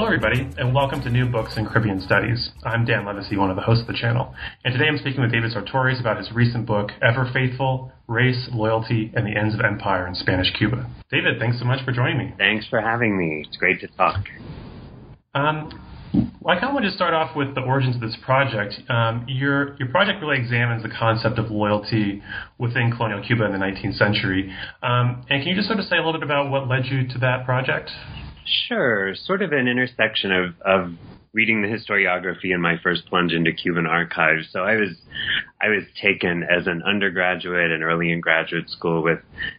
Hello, everybody, and welcome to New Books in Caribbean Studies. I'm Dan Livesay, one of the hosts of the channel, and today I'm speaking with David Sartorius about his recent book, Ever Faithful Race, Loyalty, and the Ends of Empire in Spanish Cuba. David, thanks so much for joining me. Thanks for having me. It's great to talk. Um, well, I kind of want to start off with the origins of this project. Um, your your project really examines the concept of loyalty within colonial Cuba in the 19th century. Um, and can you just sort of say a little bit about what led you to that project? Sure, sort of an intersection of, of reading the historiography in my first plunge into Cuban archives. So I was I was taken as an undergraduate and early in graduate school with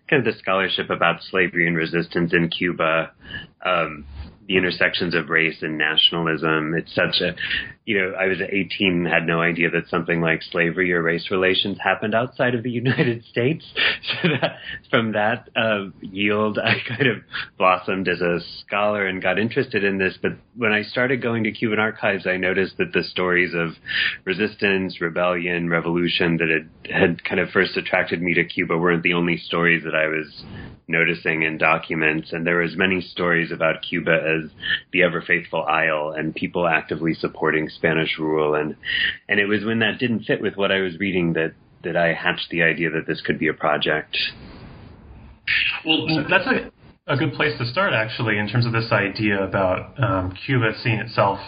kind of the scholarship about slavery and resistance in Cuba. Um, the intersections of race and nationalism. It's such a, you know, I was 18 had no idea that something like slavery or race relations happened outside of the United States. So that from that uh, yield, I kind of blossomed as a scholar and got interested in this. But when I started going to Cuban archives, I noticed that the stories of resistance, rebellion, revolution that had, had kind of first attracted me to Cuba weren't the only stories that I was noticing in documents. And there were as many stories about Cuba as the ever faithful Isle and people actively supporting Spanish rule. And, and it was when that didn't fit with what I was reading that, that I hatched the idea that this could be a project. Well, that's a, a good place to start, actually, in terms of this idea about um, Cuba seeing itself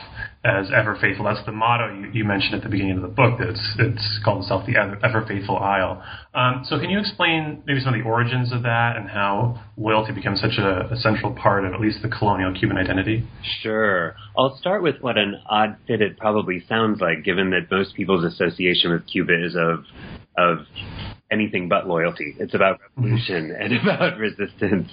as ever faithful. That's the motto you, you, mentioned at the beginning of the book. That it's, it's called itself the ever, ever faithful Isle. Um, so, can you explain maybe some of the origins of that and how loyalty becomes such a, a, central part of at least the colonial Cuban identity? Sure. I'll start with what an odd fit it probably sounds like, given that most people's association with Cuba is of of anything but loyalty. It's about revolution and about resistance.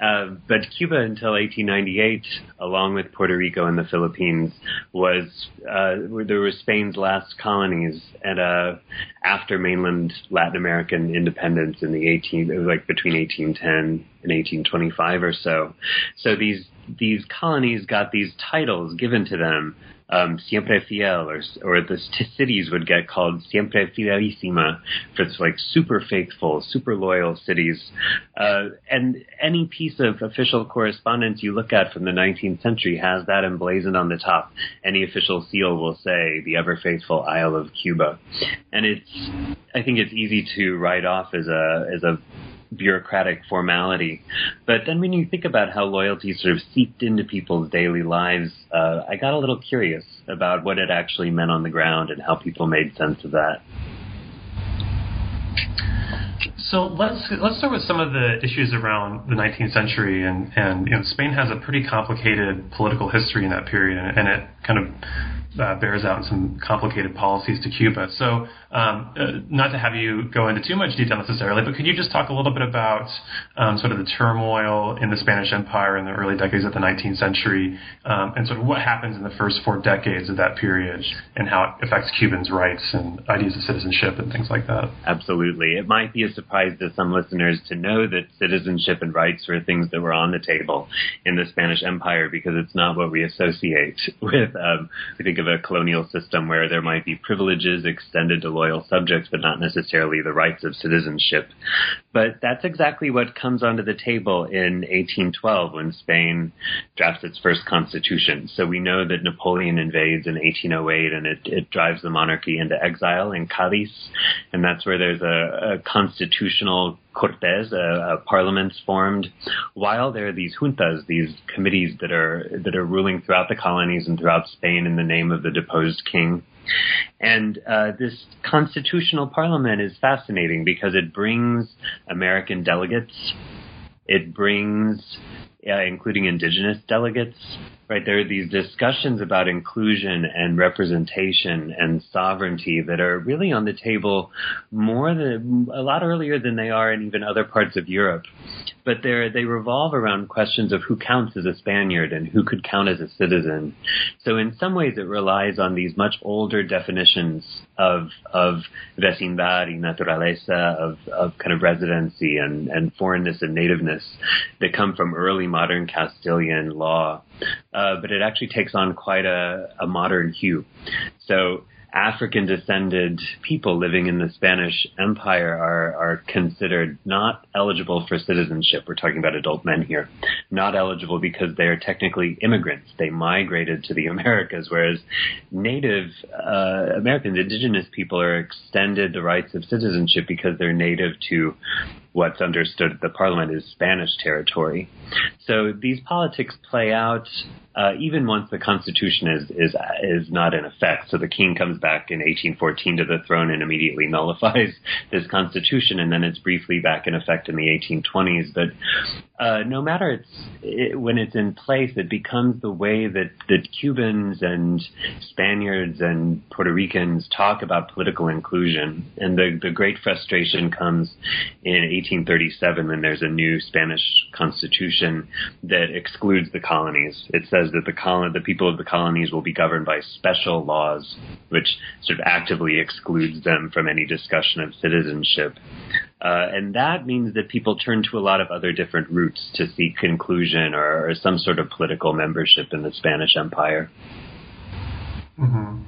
Uh, but Cuba until 1898, along with Puerto Rico and the Philippines, was uh, there were Spain's last colonies, and uh, after mainland Latin American independence in the 18 it was like between 1810 and 1825 or so. So these these colonies got these titles given to them um, siempre fiel, or, or the cities would get called siempre fidelísima, for like super faithful, super loyal cities. Uh, and any piece of official correspondence you look at from the 19th century has that emblazoned on the top. Any official seal will say the ever faithful Isle of Cuba, and it's I think it's easy to write off as a as a bureaucratic formality. But then when you think about how loyalty sort of seeped into people's daily lives, uh, I got a little curious about what it actually meant on the ground and how people made sense of that. So let's let's start with some of the issues around the 19th century, and and you know Spain has a pretty complicated political history in that period, and, and it kind of uh, bears out in some complicated policies to Cuba. So, um, uh, not to have you go into too much detail necessarily, but could you just talk a little bit about um, sort of the turmoil in the Spanish Empire in the early decades of the 19th century, um, and sort of what happens in the first four decades of that period, and how it affects Cubans' rights and ideas of citizenship and things like that? Absolutely. It might be a surprise to some listeners to know that citizenship and rights were things that were on the table in the Spanish Empire because it's not what we associate with. Um, we think of a colonial system where there might be privileges extended to loyal subjects, but not necessarily the rights of citizenship. But that's exactly what comes onto the table in 1812 when Spain drafts its first constitution. So we know that Napoleon invades in 1808 and it, it drives the monarchy into exile in Cadiz. And that's where there's a, a constitutional Cortes, a, parliament's formed, while there are these juntas, these committees that are that are ruling throughout the colonies and throughout Spain in the name of the deposed king. And uh, this constitutional parliament is fascinating because it brings American delegates, it brings uh, including indigenous delegates. Right, there are these discussions about inclusion and representation and sovereignty that are really on the table more than a lot earlier than they are in even other parts of Europe. But they revolve around questions of who counts as a Spaniard and who could count as a citizen. So in some ways, it relies on these much older definitions of of vecindad y naturaleza, of of kind of residency and and foreignness and nativeness that come from early modern Castilian law. Uh, but it actually takes on quite a, a modern hue. So African descended people living in the Spanish Empire are, are considered not eligible for citizenship. We're talking about adult men here. Not eligible because they are technically immigrants. They migrated to the Americas, whereas native uh, Americans, indigenous people, are extended the rights of citizenship because they're native to what's understood at the parliament is Spanish territory. So these politics play out uh, even once the constitution is is is not in effect. So the king comes back in 1814 to the throne and immediately nullifies this constitution, and then it's briefly back in effect in the 1820s. But uh, no matter it's it, when it's in place, it becomes the way that that Cubans and Spaniards and Puerto Ricans talk about political inclusion, and the the great frustration comes in 1837 when there's a new Spanish constitution that excludes the colonies. It says that the colon, the people of the colonies will be governed by special laws, which sort of actively excludes them from any discussion of citizenship. Uh, and that means that people turn to a lot of other different routes to seek conclusion or, or some sort of political membership in the Spanish Empire. Mm-hmm.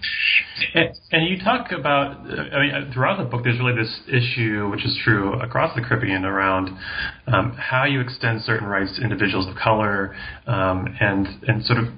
And, and, you talk about, I mean, throughout the book, there's really this issue, which is true across the Caribbean, around um, how you extend certain rights to individuals of color, um, and and sort of,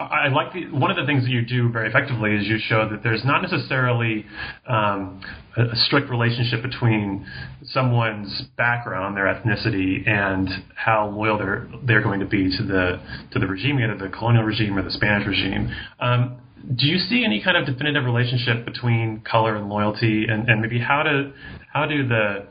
I like the one of the things that you do very effectively is you show that there's not necessarily um, a, a strict relationship between someone's background, their ethnicity, and how loyal they're they're going to be to the to the regime, either the colonial regime or the Spanish regime. Um, do you see any kind of definitive relationship between color and loyalty, and, and maybe how do how do the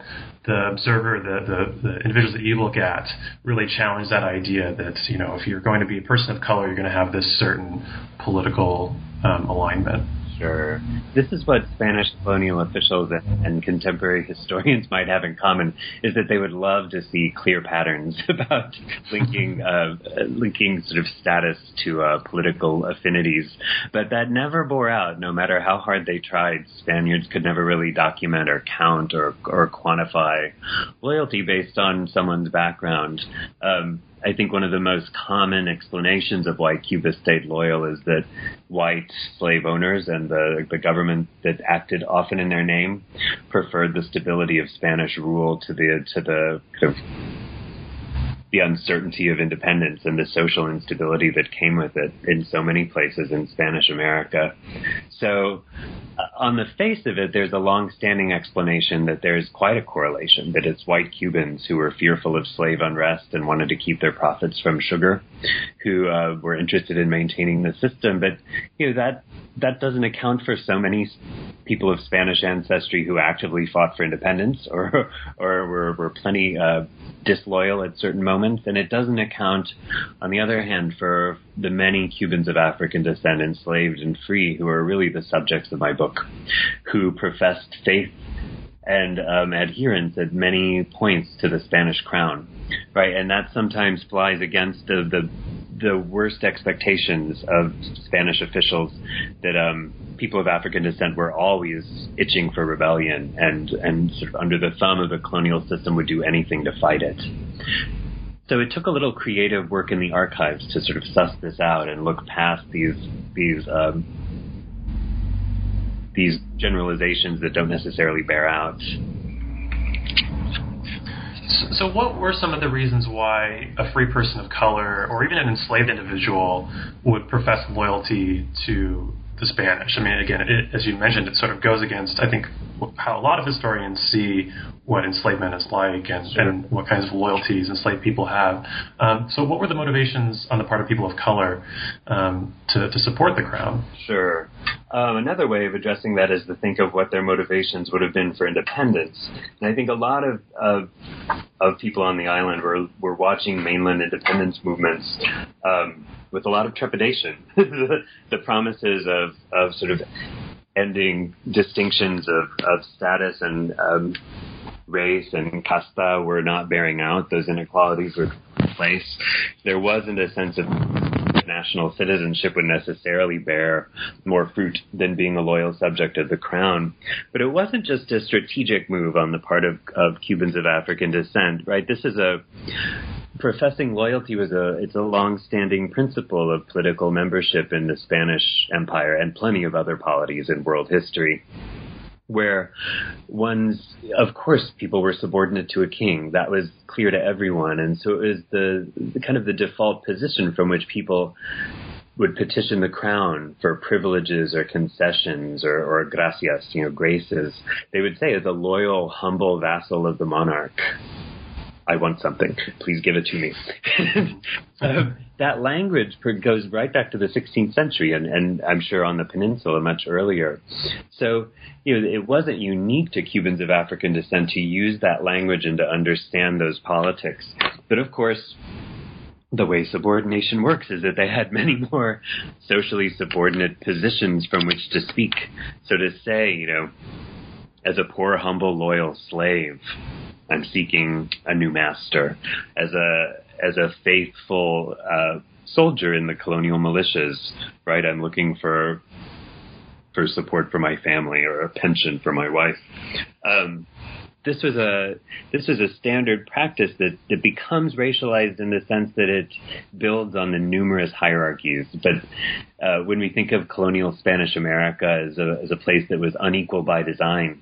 the observer, the, the, the individuals that you look at, really challenge that idea that you know if you're going to be a person of color, you're going to have this certain political um, alignment? Sure. This is what Spanish colonial officials and, contemporary historians might have in common is that they would love to see clear patterns about linking uh, linking sort of status to uh, political affinities, but that never bore out. No matter how hard they tried, Spaniards could never really document or count or or quantify loyalty based on someone's background. Um, I think one of the most common explanations of why Cuba stayed loyal is that white slave owners and the, the government that acted often in their name preferred the stability of Spanish rule to the to the kind of the uncertainty of independence and the social instability that came with it in so many places in Spanish America. So, uh, on the face of it, there's a long-standing explanation that there's quite a correlation, that it's white Cubans who were fearful of slave unrest and wanted to keep their profits from sugar, who uh, were interested in maintaining the system. But, you know, that that doesn't account for so many people of Spanish ancestry who actively fought for independence or or were, were plenty uh, disloyal at certain moments, and it doesn't account, on the other hand, for the many Cubans of African descent, enslaved and free, who are really the subjects of my book, who professed faith and um, adherence at many points to the Spanish crown, right? And that sometimes flies against the the, the worst expectations of Spanish officials that um, people of African descent were always itching for rebellion and and sort of under the thumb of the colonial system would do anything to fight it. So it took a little creative work in the archives to sort of suss this out and look past these these um, these generalizations that don't necessarily bear out. So, what were some of the reasons why a free person of color, or even an enslaved individual, would profess loyalty to the Spanish? I mean, again, it, as you mentioned, it sort of goes against, I think, how a lot of historians see what enslavement is like and, sure. and what kinds of loyalties enslaved people have. Um, so, what were the motivations on the part of people of color um, to, to support the crown? Sure. Um, another way of addressing that is to think of what their motivations would have been for independence. And I think a lot of, of, of people on the island were, were watching mainland independence movements um, with a lot of trepidation. the, the promises of, of sort of ending distinctions of, of status and um, race and casta were not bearing out. Those inequalities were in place. There wasn't a sense of national citizenship would necessarily bear more fruit than being a loyal subject of the crown. But it wasn't just a strategic move on the part of, of Cubans of African descent, right? This is a professing loyalty was a it's a long-standing principle of political membership in the Spanish Empire and plenty of other polities in world history where one's of course people were subordinate to a king. That was clear to everyone. And so it was the, the kind of the default position from which people would petition the crown for privileges or concessions or, or gracias, you know, graces. They would say, as a loyal, humble vassal of the monarch, I want something. Please give it to me. um, that language goes right back to the 16th century, and, and, I'm sure on the peninsula much earlier. So, you know, it wasn't unique to Cubans of African descent to use that language and to understand those politics. But of course, the way subordination works is that they had many more socially subordinate positions from which to speak. So to say, you know, as a poor, humble, loyal slave, I'm seeking a new master. As a as a faithful uh, soldier in the colonial militias, right? I'm looking for for support for my family or a pension for my wife. Um, this was a this was a standard practice that, that becomes racialized in the sense that it builds on the numerous hierarchies. But uh, when we think of colonial Spanish America as a as a place that was unequal by design,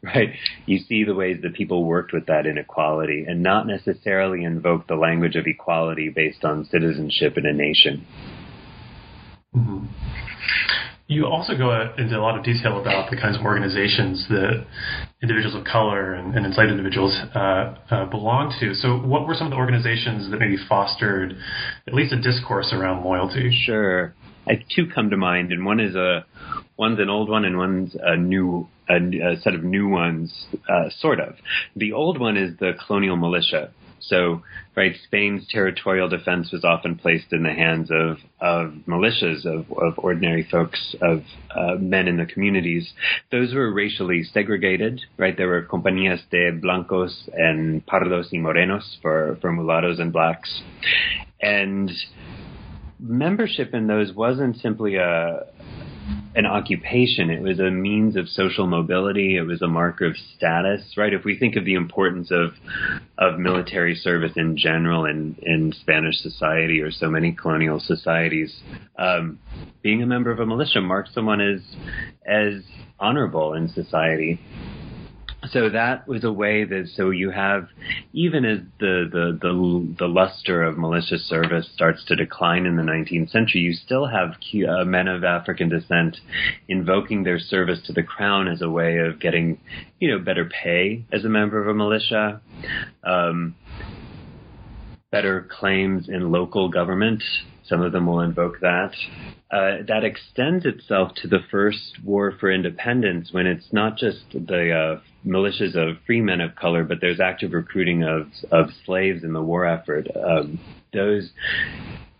right? You see the ways that people worked with that inequality and not necessarily invoke the language of equality based on citizenship in a nation. Mm-hmm. You also go into a lot of detail about the kinds of organizations that individuals of color and, and enslaved individuals uh, uh, belong to. So, what were some of the organizations that maybe fostered at least a discourse around loyalty? Sure. I, two come to mind, and one is a one's an old one and one's a new a, a set of new ones, uh, sort of. The old one is the colonial militia, so, right, Spain's territorial defense was often placed in the hands of, of militias, of, of ordinary folks, of uh, men in the communities. Those were racially segregated, right? There were compañías de blancos and pardos y morenos for, for mulattoes and blacks. And membership in those wasn't simply a, an occupation. It was a means of social mobility. It was a marker of status, right? If we think of the importance of of military service in general in in Spanish society or so many colonial societies, um, being a member of a militia marks someone as as honorable in society so that was a way that so you have even as the, the the the, luster of militia service starts to decline in the 19th century, you still have uh, men of African descent invoking their service to the crown as a way of getting you know better pay as a member of a militia. Um, better claims in local government. Some of them will invoke that. Uh, that extends itself to the first war for independence when it's not just the uh, militias of free men of color, but there's active recruiting of of slaves in the war effort. Um, those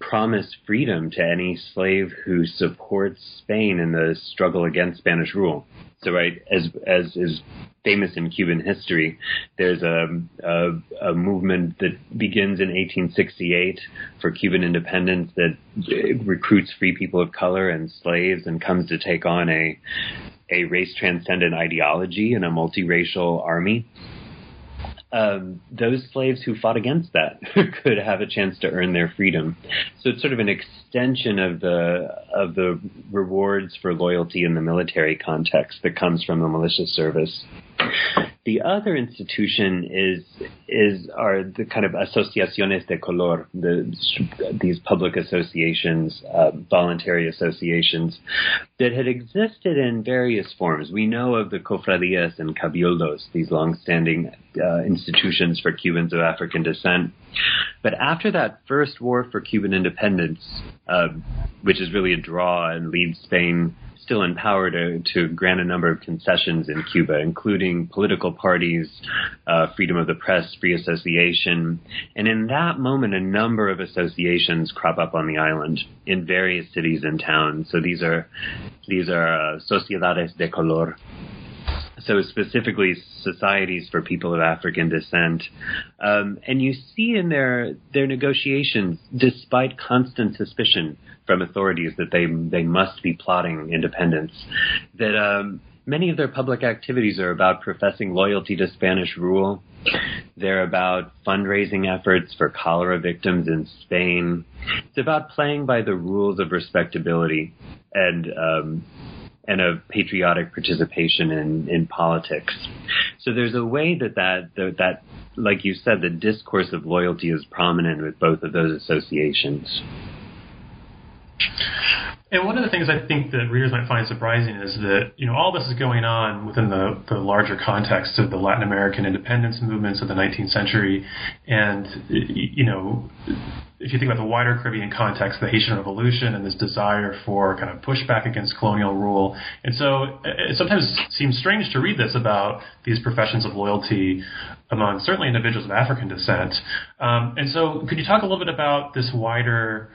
promise freedom to any slave who supports Spain in the struggle against Spanish rule. So, right, as as is famous in Cuban history, there's a, a, a movement that begins in 1868 for Cuban independence that recruits free people of color and slaves and comes to take on a a race transcendent ideology and a multiracial army, um, those slaves who fought against that could have a chance to earn their freedom. So it's sort of an extension of the of the rewards for loyalty in the military context that comes from the militia service. The other institution is is are the kind of asociaciones de color, the, these public associations, uh, voluntary associations that had existed in various forms. We know of the cofradias and cabildos, these long-standing uh, institutions for Cubans of African descent. But after that first war for Cuban independence, uh, which is really a draw and leads Spain still in power to, to grant a number of concessions in Cuba, including political parties, uh, freedom of the press, free association. And in that moment, a number of associations crop up on the island in various cities and towns. So these are these are uh, sociedades de color, so specifically societies for people of African descent. Um, and you see in their their negotiations, despite constant suspicion from authorities that they they must be plotting independence, that um, many of their public activities are about professing loyalty to Spanish rule. They're about fundraising efforts for cholera victims in Spain. It's about playing by the rules of respectability and um, and of patriotic participation in, in politics. So there's a way that that, that that like you said, the discourse of loyalty is prominent with both of those associations. And one of the things I think that readers might find surprising is that you know all this is going on within the, the larger context of the Latin American independence movements of the 19th century, and you know if you think about the wider Caribbean context, the Haitian Revolution and this desire for kind of pushback against colonial rule. And so it sometimes seems strange to read this about these professions of loyalty among certainly individuals of African descent. Um, and so could you talk a little bit about this wider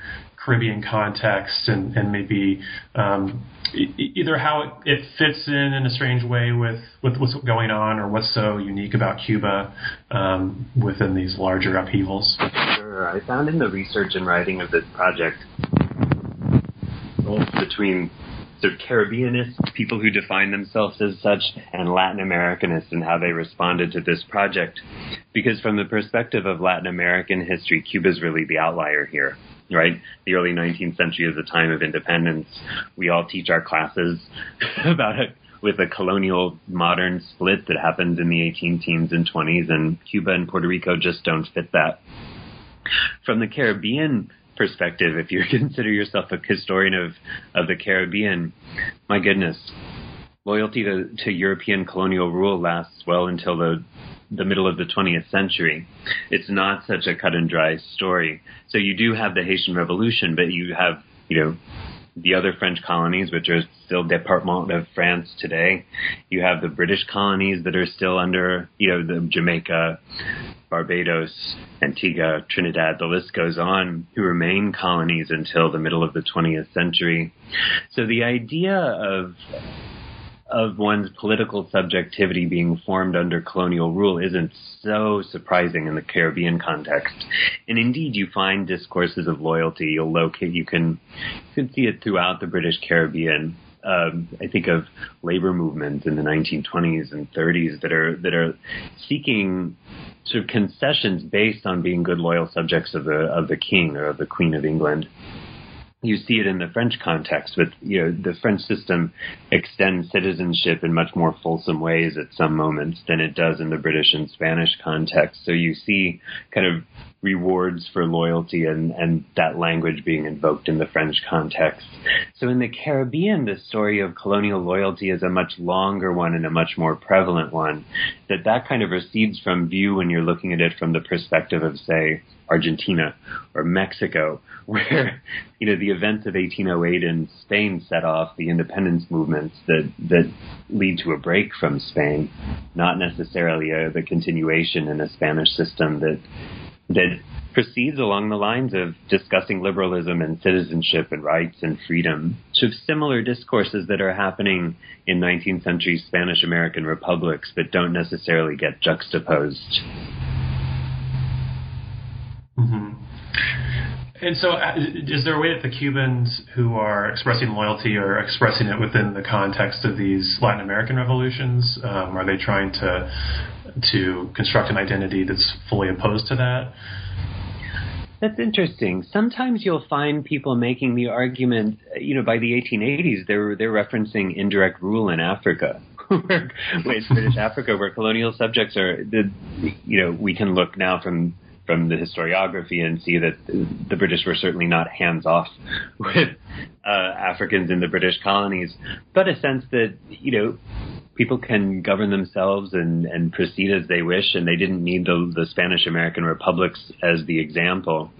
Caribbean context and, and maybe um, either how it, it, fits in in a strange way with, with what's going on or what's so unique about Cuba um, within these larger upheavals? Sure. I found in the research and writing of this project between sort of Caribbeanists, people who define themselves as such, and Latin Americanists and how they responded to this project. Because from the perspective of Latin American history, Cuba is really the outlier here right? The early 19th century is a time of independence. We all teach our classes about it with a colonial modern split that happens in the 18 teens and 20s, and Cuba and Puerto Rico just don't fit that. From the Caribbean perspective, if you consider yourself a historian of, of the Caribbean, my goodness, loyalty to, to European colonial rule lasts well until the the middle of the 20th century. It's not such a cut and dry story. So you do have the Haitian Revolution, but you have, you know, the other French colonies, which are still Departement of France today. You have the British colonies that are still under, you know, the Jamaica, Barbados, Antigua, Trinidad, the list goes on, who remain colonies until the middle of the 20th century. So the idea of of one's political subjectivity being formed under colonial rule isn't so surprising in the Caribbean context. And indeed, you find discourses of loyalty. You'll locate, you can, you can see it throughout the British Caribbean. Um, I think of labor movements in the 1920s and 30s that are that are seeking sort of concessions based on being good loyal subjects of the of the king or of the queen of England you see it in the French context with you know the French system extends citizenship in much more fulsome ways at some moments than it does in the British and Spanish context. So you see kind of rewards for loyalty and, and that language being invoked in the French context. So in the Caribbean, the story of colonial loyalty is a much longer one and a much more prevalent one. That that kind of recedes from view when you're looking at it from the perspective of, say, Argentina or Mexico, where you know the events of 1808 in Spain set off the independence movements that that lead to a break from Spain, not necessarily a, the continuation in a Spanish system that that proceeds along the lines of discussing liberalism and citizenship and rights and freedom. So similar discourses that are happening in 19th century Spanish American republics that don't necessarily get juxtaposed. Mm-hmm. And so, uh, is there a way that the Cubans who are expressing loyalty are expressing it within the context of these Latin American revolutions? Um, are they trying to to construct an identity that's fully opposed to that? That's interesting. Sometimes you'll find people making the argument, you know, by the 1880s, they're they're referencing indirect rule in Africa. where, British Africa, where colonial subjects are, the, you know, we can look now from from the historiography and see that the British were certainly not hands off with uh, Africans in the British colonies, but a sense that you know people can govern themselves and, and proceed as they wish, and they didn't need the, the Spanish American republics as the example.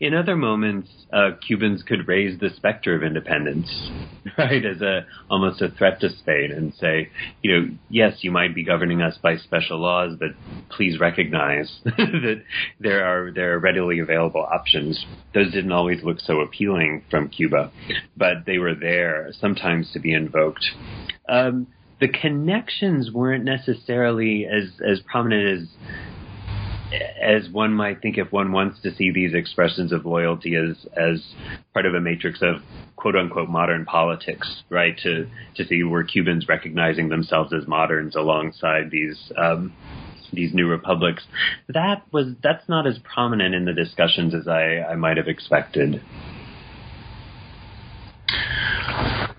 In other moments, uh, Cubans could raise the specter of independence, right, as a almost a threat to Spain, and say, you know, yes, you might be governing us by special laws, but please recognize that there are there are readily available options. Those didn't always look so appealing from Cuba, but they were there sometimes to be invoked. Um, the connections weren't necessarily as as prominent as as one might think if one wants to see these expressions of loyalty as as part of a matrix of quote unquote modern politics, right? To to see were Cubans recognizing themselves as moderns alongside these um, these new republics. That was that's not as prominent in the discussions as I, I might have expected.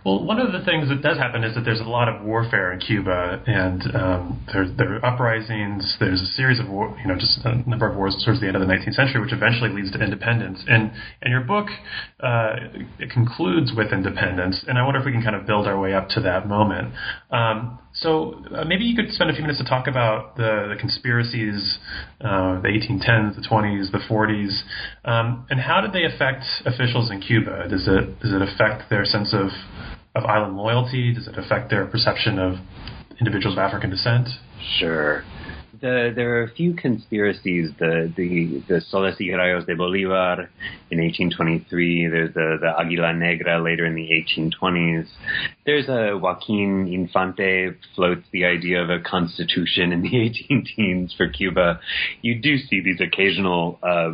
Well, one of the things that does happen is that there's a lot of warfare in Cuba, and um, there, there are uprisings. There's a series of war, you know, just a number of wars towards the end of the 19th century, which eventually leads to independence. And and your book uh, it concludes with independence, and I wonder if we can kind of build our way up to that moment. Um, so uh, maybe you could spend a few minutes to talk about the, the conspiracies, uh, the 1810s, the 20s, the 40s, um, and how did they affect officials in Cuba? Does it does it affect their sense of of island loyalty? Does it affect their perception of individuals of African descent? Sure. The, there are a few conspiracies. The the the Soles y Rayos de Bolivar in 1823. There's the the Águila Negra later in the 1820s. There's a Joaquin Infante floats the idea of a constitution in the 18 teens for Cuba. You do see these occasional uh,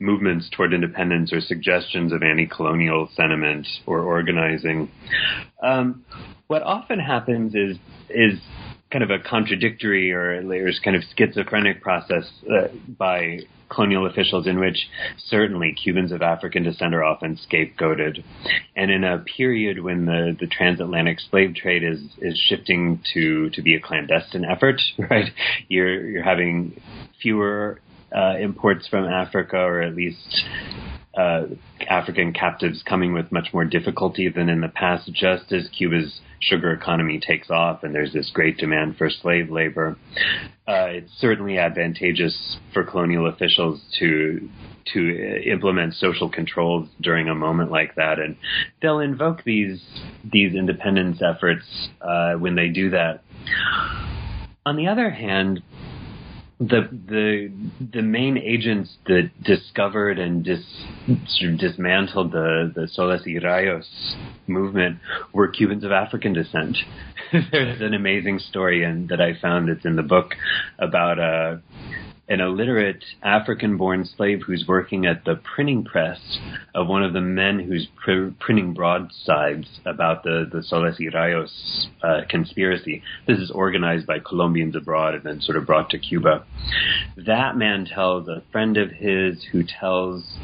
movements toward independence or suggestions of anti-colonial sentiment or organizing. Um, what often happens is is kind of a contradictory or there's kind of schizophrenic process uh, by colonial officials in which certainly Cubans of African descent are often scapegoated. And in a period when the, the transatlantic slave trade is, is shifting to, to be a clandestine effort, right? You're, you're having fewer uh, imports from Africa, or at least uh, African captives coming with much more difficulty than in the past, just as Cuba's sugar economy takes off and there's this great demand for slave labor. Uh, it's certainly advantageous for colonial officials to to implement social controls during a moment like that, and they'll invoke these these independence efforts uh, when they do that. On the other hand, the the the main agents that discovered and dis, sort of dismantled the the Soles y Rayos movement were Cubans of African descent. There's an amazing story and that I found that's in the book about a an illiterate African born slave who's working at the printing press of one of the men who's pr- printing broadsides about the, the Soles y Rayos uh, conspiracy. This is organized by Colombians abroad and then sort of brought to Cuba. That man tells a friend of his who tells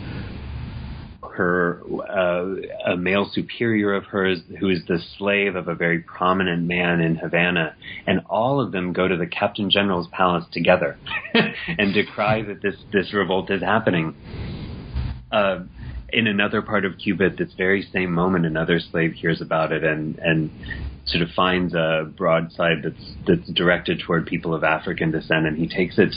her uh, a male superior of hers who is the slave of a very prominent man in Havana, and all of them go to the Captain General's palace together and decry that this this revolt is happening. Uh, in another part of Cuba, at this very same moment, another slave hears about it and and sort of finds a broadside that's that's directed toward people of African descent, and he takes it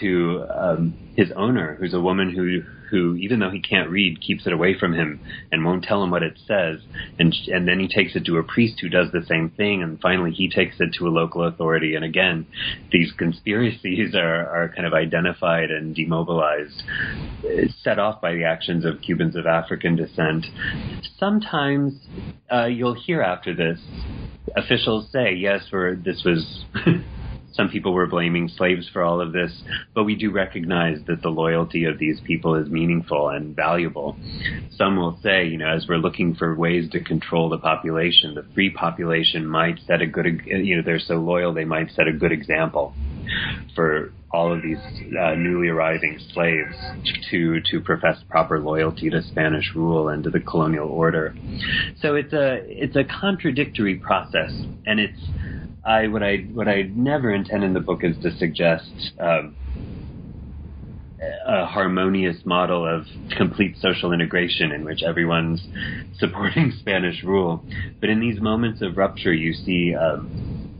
to um, his owner, who's a woman who who, even though he can't read, keeps it away from him and won't tell him what it says. And and then he takes it to a priest who does the same thing, and finally he takes it to a local authority. And again, these conspiracies are are kind of identified and demobilized, set off by the actions of Cubans of African descent. Sometimes uh, you'll hear after this officials say, "Yes, we're, this was." Some people were blaming slaves for all of this, but we do recognize that the loyalty of these people is meaningful and valuable. Some will say, you know, as we're looking for ways to control the population, the free population might set a good, you know, they're so loyal they might set a good example for all of these uh, newly arriving slaves to to profess proper loyalty to Spanish rule and to the colonial order. So it's a it's a contradictory process, and it's I what I what I never intend in the book is to suggest um, a harmonious model of complete social integration in which everyone's supporting Spanish rule. But in these moments of rupture, you see. Um,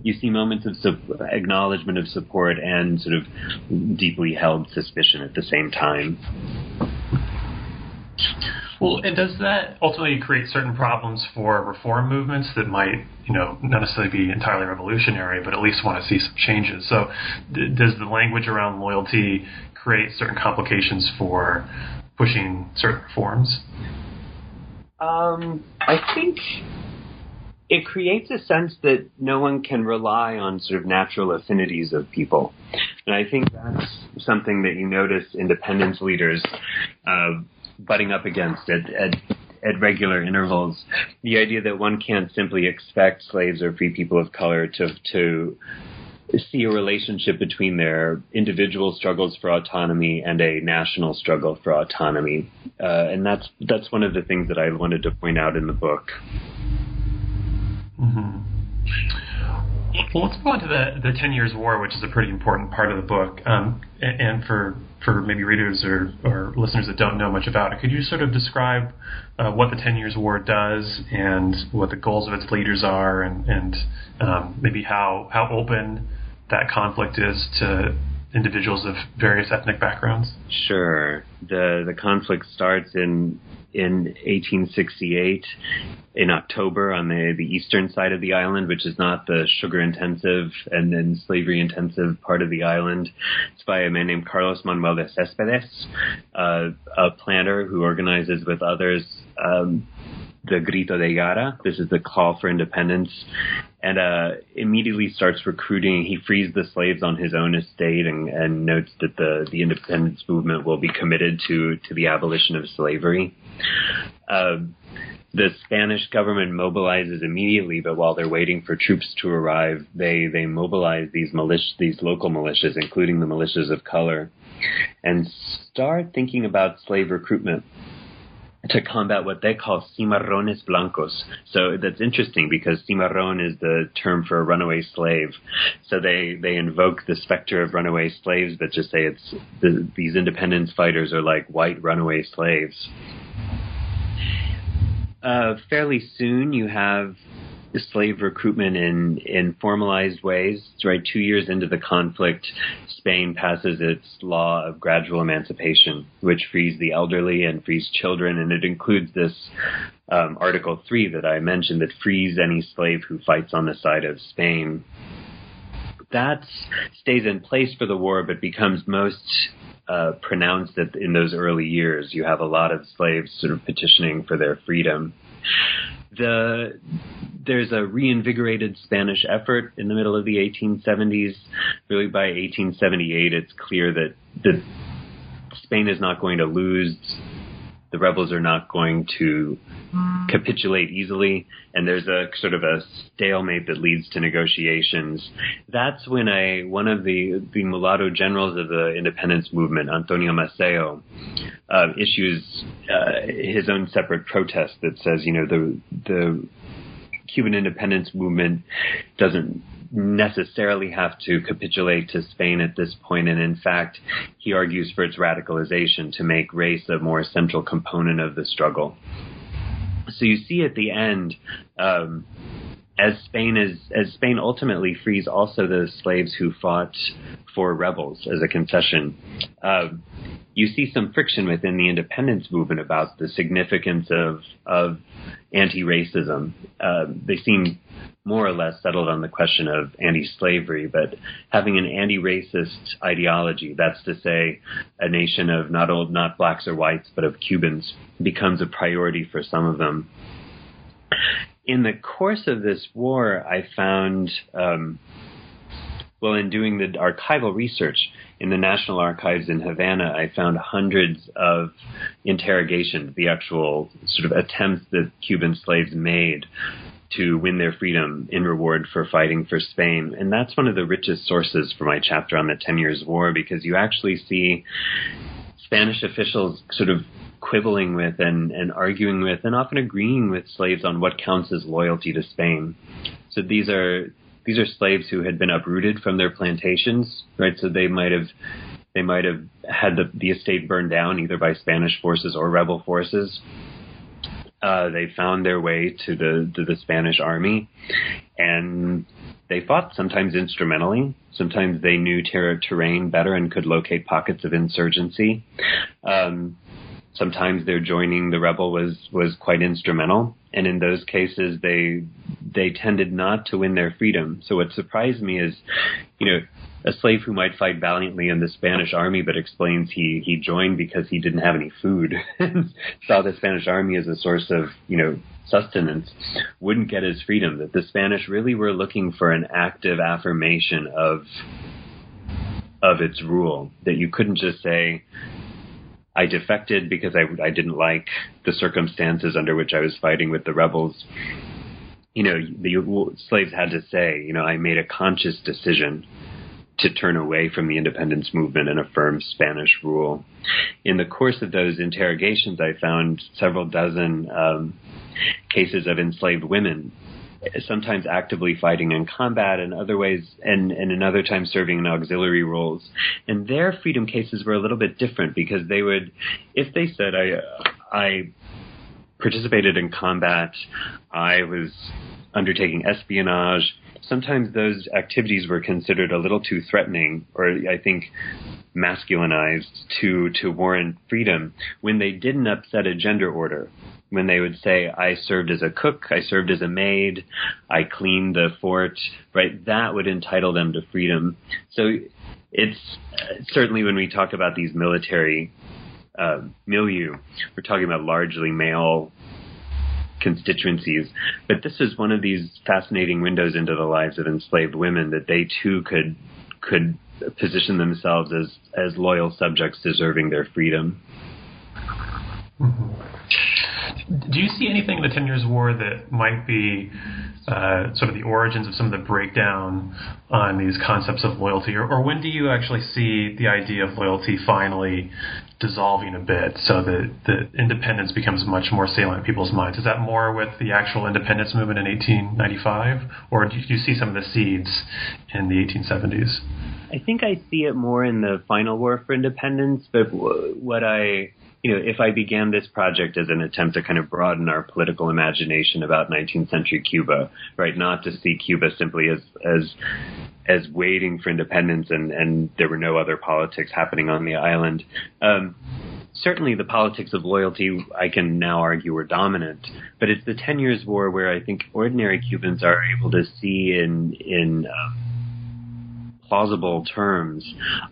you see moments of acknowledgement of support and sort of deeply held suspicion at the same time. Well, and does that ultimately create certain problems for reform movements that might, you know, not necessarily be entirely revolutionary, but at least want to see some changes? So, d- does the language around loyalty create certain complications for pushing certain reforms? Um, I think it creates a sense that no one can rely on sort of natural affinities of people. And I think that's something that you notice independence leaders uh, butting up against at, at, at regular intervals. The idea that one can't simply expect slaves or free people of color to, to see a relationship between their individual struggles for autonomy and a national struggle for autonomy, uh, and that's that's one of the things that I wanted to point out in the book. Mm-hmm. Well, let's go on to the the Ten Years' War, which is a pretty important part of the book. Um, and, and, for for maybe readers or, or listeners that don't know much about it, could you sort of describe uh, what the Ten Years' War does and what the goals of its leaders are, and, and um, maybe how how open that conflict is to individuals of various ethnic backgrounds? Sure. The the conflict starts in in 1868 in October on the, the eastern side of the island, which is not the sugar intensive and then slavery intensive part of the island. It's by a man named Carlos Manuel de Céspedes, uh, a planter who organizes with others um, the Grito de Guerra. This is the call for independence. And uh, immediately starts recruiting. He frees the slaves on his own estate and, and notes that the, the independence movement will be committed to, to the abolition of slavery. Uh, the Spanish government mobilizes immediately, but while they're waiting for troops to arrive, they, they mobilize these militia, these local militias, including the militias of color, and start thinking about slave recruitment to combat what they call cimarrones blancos. So that's interesting because cimarron is the term for a runaway slave. So they, they invoke the specter of runaway slaves, but just say it's the, these independence fighters are like white runaway slaves. Uh, fairly soon, you have slave recruitment in, in formalized ways. Right, two years into the conflict, Spain passes its law of gradual emancipation, which frees the elderly and frees children, and it includes this um, Article 3 that I mentioned that frees any slave who fights on the side of Spain. That stays in place for the war, but becomes most uh, pronounced in those early years. You have a lot of slaves sort of petitioning for their freedom. The there's a reinvigorated Spanish effort in the middle of the 1870s. Really, by 1878, it's clear that that Spain is not going to lose the rebels are not going to capitulate easily, and there's a sort of a stalemate that leads to negotiations. That's when a one of the the mulatto generals of the independence movement, Antonio Maceo, uh, issues uh, his own separate protest that says, you know, the the Cuban independence movement doesn't necessarily have to capitulate to Spain at this point, and in fact, he argues for its radicalization to make race a more central component of the struggle. So you see at the end, um, as Spain is as Spain ultimately frees also the slaves who fought for rebels as a concession. Uh, you see some friction within the independence movement about the significance of of anti-racism. Uh, they seem more or less settled on the question of anti-slavery, but having an anti-racist ideology, that's to say, a nation of not old, not blacks or whites, but of Cubans, becomes a priority for some of them. In the course of this war, I found, um, well, in doing the archival research, in the National Archives in Havana, I found hundreds of interrogations, the actual sort of attempts that Cuban slaves made to win their freedom in reward for fighting for Spain. And that's one of the richest sources for my chapter on the Ten Years' War because you actually see Spanish officials sort of quibbling with and, and arguing with and often agreeing with slaves on what counts as loyalty to Spain. So these are these are slaves who had been uprooted from their plantations, right? So they might have They might have had the, the estate burned down either by Spanish forces or rebel forces. Uh, they found their way to the to the Spanish army, and they fought sometimes instrumentally. Sometimes they knew ter- terrain better and could locate pockets of insurgency. Um, sometimes their joining the rebel was was quite instrumental, and in those cases they they tended not to win their freedom. So what surprised me is, you know, a slave who might fight valiantly in the Spanish army, but explains he he joined because he didn't have any food, saw the Spanish army as a source of you know sustenance, wouldn't get his freedom. That the Spanish really were looking for an active affirmation of of its rule. That you couldn't just say. I defected because I, I didn't like the circumstances under which I was fighting with the rebels you know, the slaves had to say, you know, I made a conscious decision to turn away from the independence movement and affirm Spanish rule. In the course of those interrogations, I found several dozen um, cases of enslaved women sometimes actively fighting in combat and other ways and, and in other times serving in auxiliary roles. And their freedom cases were a little bit different because they would, if they said, I, I participated in combat, I was undertaking espionage, sometimes those activities were considered a little too threatening or I think masculinized to to warrant freedom when they didn't upset a gender order when they would say I served as a cook, I served as a maid, I cleaned the fort, right? That would entitle them to freedom. So it's certainly when we talk about these military uh, milieu, we're talking about largely male constituencies. But this is one of these fascinating windows into the lives of enslaved women that they too could could position themselves as as loyal subjects deserving their freedom. Mm-hmm. Do you see anything in the Ten Years' War that might be uh, sort of the origins of some of the breakdown on these concepts of loyalty, or, or when do you actually see the idea of loyalty finally dissolving a bit so that the independence becomes much more salient in people's minds? Is that more with the actual independence movement in 1895, or do you see some of the seeds in the 1870s? I think I see it more in the final war for independence, but what I you know, if I began this project as an attempt to kind of broaden our political imagination about 19th century Cuba, right, not to see Cuba simply as as as waiting for independence and and there were no other politics happening on the island. Um, certainly the politics of loyalty, I can now argue, were dominant. But it's the Ten Years' War where I think ordinary Cubans are able to see in in um, plausible terms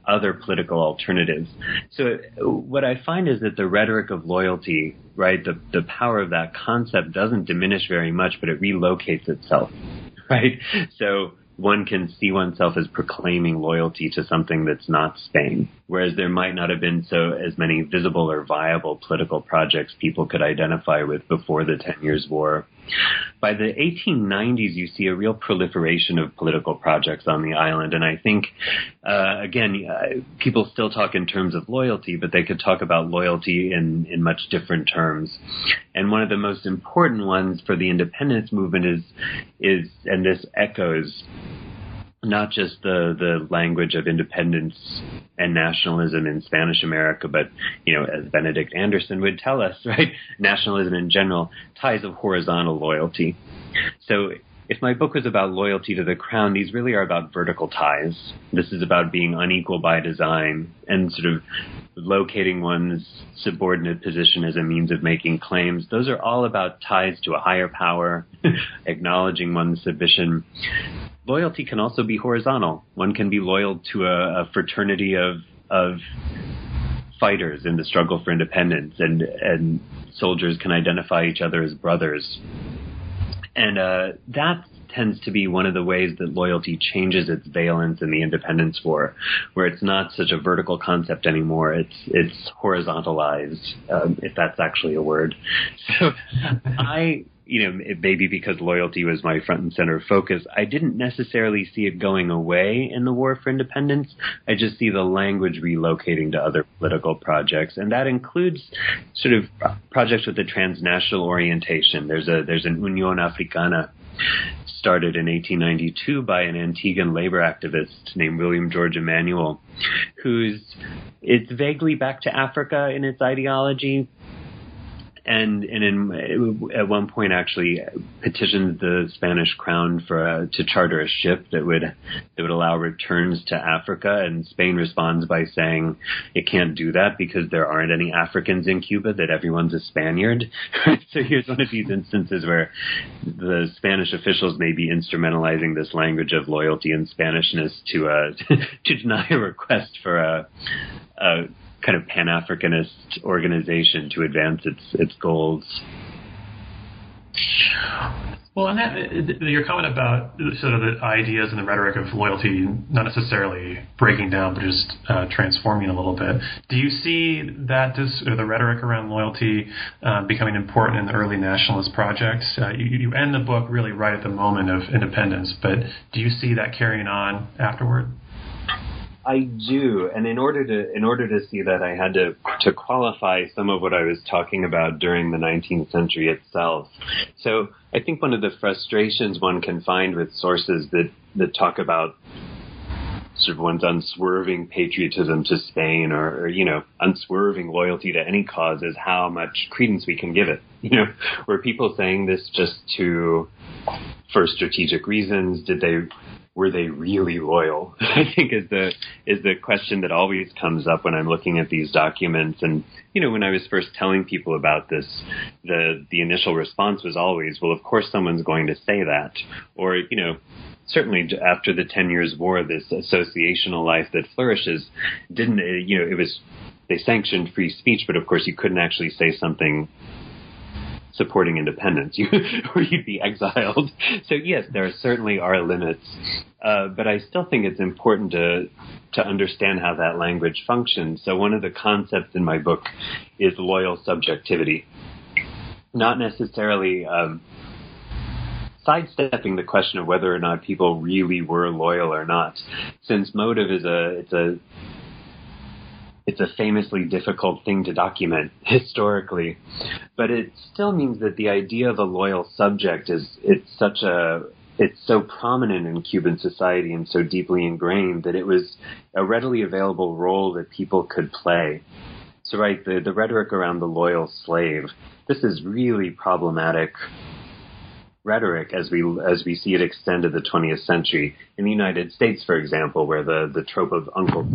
other political alternatives. So what I find is that the rhetoric of loyalty, right, the, the power of that concept doesn't diminish very much, but it relocates itself, right? So one can see oneself as proclaiming loyalty to something that's not Spain, whereas there might not have been so as many visible or viable political projects people could identify with before the Ten Years' War. By the 1890s, you see a real proliferation of political projects on the island, and I think, uh, again, uh, people still talk in terms of loyalty, but they could talk about loyalty in in much different terms. And one of the most important ones for the independence movement is is, and this echoes not just the the language of independence and nationalism in Spanish America, but you know, as Benedict Anderson would tell us, right, nationalism in general, ties of horizontal loyalty. So if my book was about loyalty to the crown, these really are about vertical ties. This is about being unequal by design and sort of locating one's subordinate position as a means of making claims. Those are all about ties to a higher power, acknowledging one's submission loyalty can also be horizontal. One can be loyal to a, a fraternity of of fighters in the struggle for independence, and and soldiers can identify each other as brothers. And uh, that tends to be one of the ways that loyalty changes its valence in the independence war, where it's not such a vertical concept anymore. It's it's horizontalized, um, if that's actually a word. So I you know, maybe because loyalty was my front and center focus, I didn't necessarily see it going away in the war for independence. I just see the language relocating to other political projects, and that includes sort of projects with a transnational orientation. There's a there's an Union Africana started in 1892 by an Antiguan labor activist named William George Emanuel, who's it's vaguely back to Africa in its ideology, and and in, at one point actually petitioned the Spanish crown for a, to charter a ship that would that would allow returns to Africa, and Spain responds by saying it can't do that because there aren't any Africans in Cuba; that everyone's a Spaniard. so here's one of these instances where the Spanish officials may be instrumentalizing this language of loyalty and Spanishness to uh, to deny a request for a, a kind of Pan Africanist organization to advance its its goals. Well, and that, your comment about sort of the ideas and the rhetoric of loyalty, not necessarily breaking down, but just uh, transforming a little bit. Do you see that or the rhetoric around loyalty uh, becoming important in the early nationalist projects? Uh, you, you end the book really right at the moment of independence, but do you see that carrying on afterward? I do, and in order to in order to see that, I had to to qualify some of what I was talking about during the 19th century itself. So I think one of the frustrations one can find with sources that that talk about sort of one's unswerving patriotism to Spain or, or, you know, unswerving loyalty to any cause is how much credence we can give it. You know, were people saying this just to, for strategic reasons? Did they were they really loyal? I think is the is the question that always comes up when I'm looking at these documents. And you know, when I was first telling people about this, the the initial response was always, "Well, of course, someone's going to say that," or you know. Certainly, after the Ten Years' War, this associational life that flourishes didn't, you know, it was they sanctioned free speech, but of course, you couldn't actually say something supporting independence, you, or you'd be exiled. So yes, there certainly are limits, uh, but I still think it's important to to understand how that language functions. So one of the concepts in my book is loyal subjectivity, not necessarily. Um, sidestepping the question of whether or not people really were loyal or not, since motive is a it's a it's a famously difficult thing to document historically, but it still means that the idea of a loyal subject is it's such a it's so prominent in Cuban society and so deeply ingrained that it was a readily available role that people could play. So right, the, the rhetoric around the loyal slave, this is really problematic rhetoric as we as we see it extend to the 20th century in the United States, for example, where the the trope of Uncle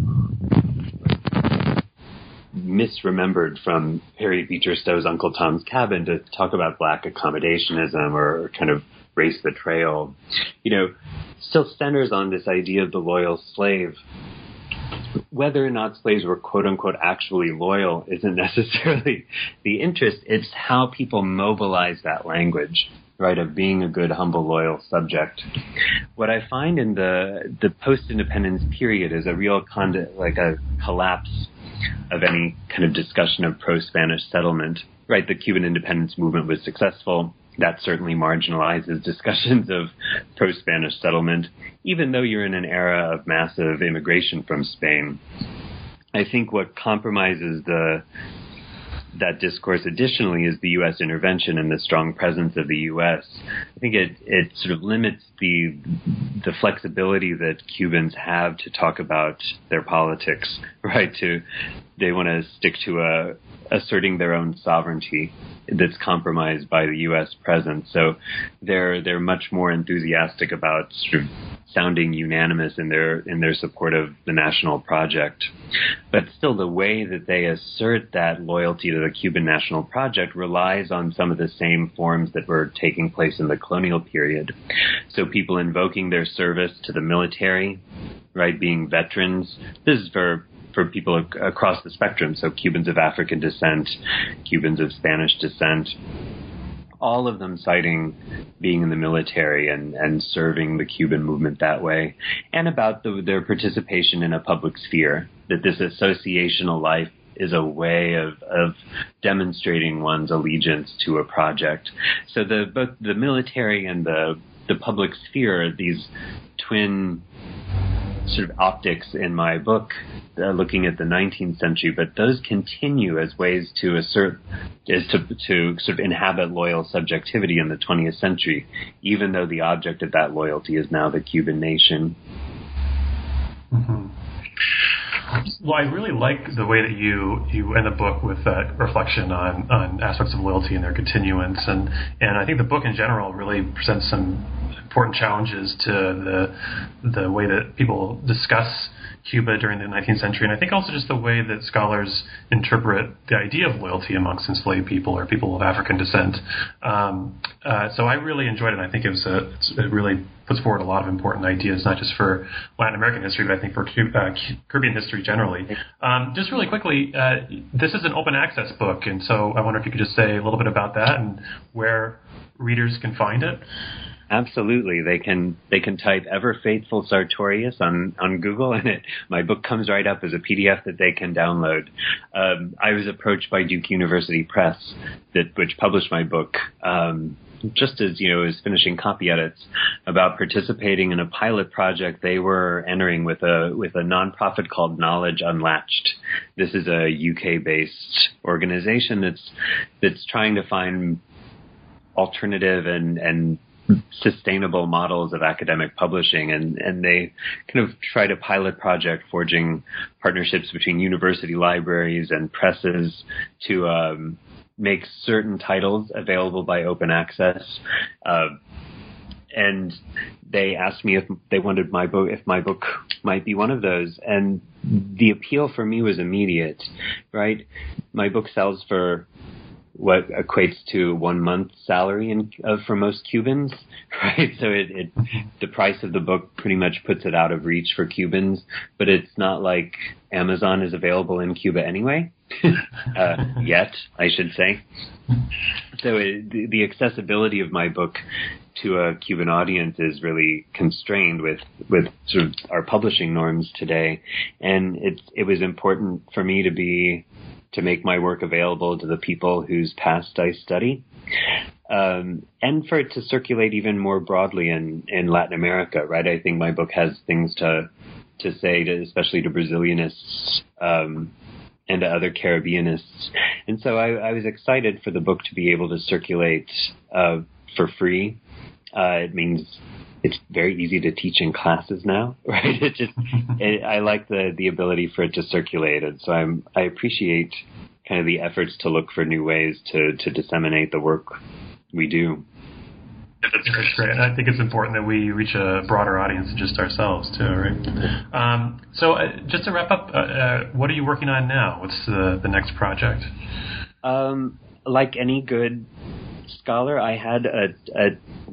misremembered from Harriet Beecher Stowe's Uncle Tom's Cabin to talk about black accommodationism or kind of race betrayal, you know, still centers on this idea of the loyal slave. Whether or not slaves were quote unquote actually loyal isn't necessarily the interest. It's how people mobilize that language right, of being a good, humble, loyal subject. What I find in the the post independence period is a real con- like a collapse of any kind of discussion of pro Spanish settlement. Right, the Cuban independence movement was successful. That certainly marginalizes discussions of pro Spanish settlement, even though you're in an era of massive immigration from Spain. I think what compromises the that discourse additionally is the U.S. intervention and the strong presence of the U.S. I think it, it sort of limits the the flexibility that Cubans have to talk about their politics, right? To they want to stick to a asserting their own sovereignty that's compromised by the U.S. presence. So they're they're much more enthusiastic about sounding unanimous in their in their support of the national project. But still, the way that they assert that loyalty to the Cuban national project relies on some of the same forms that were taking place in the colonial period. So people invoking their service to the military, right, being veterans. This is for for people ac- across the spectrum. So Cubans of African descent, Cubans of Spanish descent, all of them citing being in the military and, and serving the Cuban movement that way, and about the, their participation in a public sphere, that this associational life is a way of, of demonstrating one's allegiance to a project. So the both the military and the the public sphere these twin sort of optics in my book, uh, looking at the 19th century, but those continue as ways to assert, is to, to sort of inhabit loyal subjectivity in the 20th century, even though the object of that loyalty is now the Cuban nation. Mm-hmm. Well, I really like the way that you you end the book with that reflection on, on aspects of loyalty and their continuance, and and I think the book in general really presents some important challenges to the the way that people discuss Cuba during the 19th century, and I think also just the way that scholars interpret the idea of loyalty amongst enslaved people or people of African descent. Um, uh, so I really enjoyed it. I think it was a, it really puts forward a lot of important ideas, not just for Latin American history, but I think for uh, Caribbean history generally. Um, just really quickly, uh, this is an open access book, and so I wonder if you could just say a little bit about that and where readers can find it. Absolutely, they can they can type "Ever Faithful Sartorius" on on Google, and it my book comes right up as a PDF that they can download. Um, I was approached by Duke University Press, that which published my book. Um, just as you know, was finishing copy edits about participating in a pilot project they were entering with a with a nonprofit called Knowledge Unlatched. This is a UK based organization that's that's trying to find alternative and and sustainable models of academic publishing and, and they kind of tried a pilot project forging partnerships between university libraries and presses to um, make certain titles available by open access. Uh, and they asked me if they wanted my book, if my book might be one of those. And the appeal for me was immediate, right? My book sells for what equates to one month's salary in, uh, for most Cubans, right? So it, it, the price of the book pretty much puts it out of reach for Cubans, but it's not like Amazon is available in Cuba anyway, uh, yet, I should say. So it, the, the accessibility of my book to a Cuban audience is really constrained with with sort of our publishing norms today, and it's it was important for me to be to make my work available to the people whose past I study. Um, and for it to circulate even more broadly in, in Latin America, right? I think my book has things to to say, to, especially to Brazilianists um, and to other Caribbeanists. And so I, I, was excited for the book to be able to circulate uh, for free. Uh, it means it's very easy to teach in classes now, right? It just, it, I like the, the ability for it to circulate. And so I'm, I appreciate kind of the efforts to look for new ways to, to disseminate the work we do. That's great. And I think it's important that we reach a broader audience than just ourselves, too, right? Um, so, uh, just to wrap up, uh, uh, what are you working on now? What's the, the next project? Um, like any good scholar, I had a, a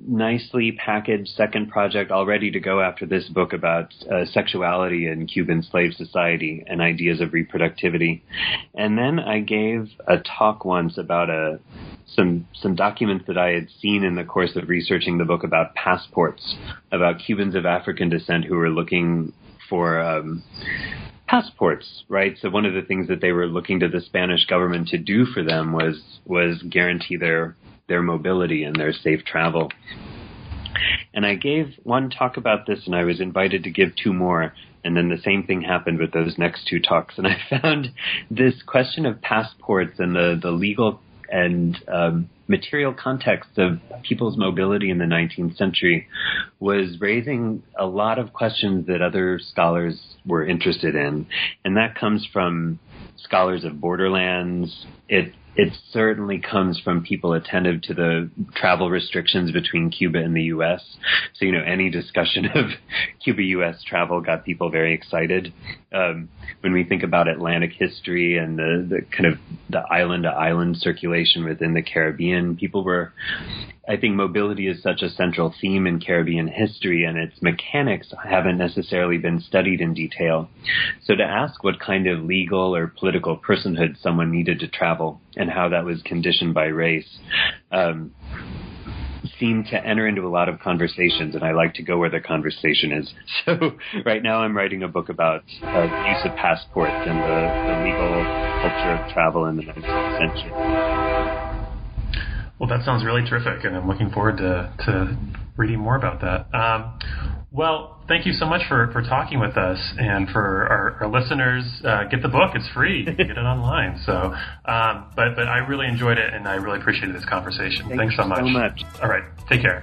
nicely packaged second project all ready to go after this book about uh, sexuality in Cuban slave society and ideas of reproductivity. And then I gave a talk once about a some some documents that I had seen in the course of researching the book about passports, about Cubans of African descent who were looking for um, passports, right? So one of the things that they were looking to the Spanish government to do for them was was guarantee their their mobility and their safe travel. And I gave one talk about this, and I was invited to give two more. And then the same thing happened with those next two talks. And I found this question of passports and the, the legal and um, material context of people's mobility in the 19th century was raising a lot of questions that other scholars were interested in. And that comes from scholars of borderlands. It it certainly comes from people attentive to the travel restrictions between Cuba and the U.S. So, you know, any discussion of Cuba-U.S. travel got people very excited. Um, when we think about Atlantic history and the, the kind of the island to island circulation within the Caribbean, people were I think mobility is such a central theme in Caribbean history, and its mechanics haven't necessarily been studied in detail. So, to ask what kind of legal or political personhood someone needed to travel and how that was conditioned by race um, seemed to enter into a lot of conversations, and I like to go where the conversation is. So, right now, I'm writing a book about uh, use of passports and the, the legal culture of travel in the 19th century. Well, that sounds really terrific, and I'm looking forward to, to reading more about that. Um, Well, thank you so much for, for talking with us, and for our, our listeners, uh, get the book. It's free. Get it online. So, um, but but I really enjoyed it, and I really appreciated this conversation. Thank Thanks so much. so much. All right, take care.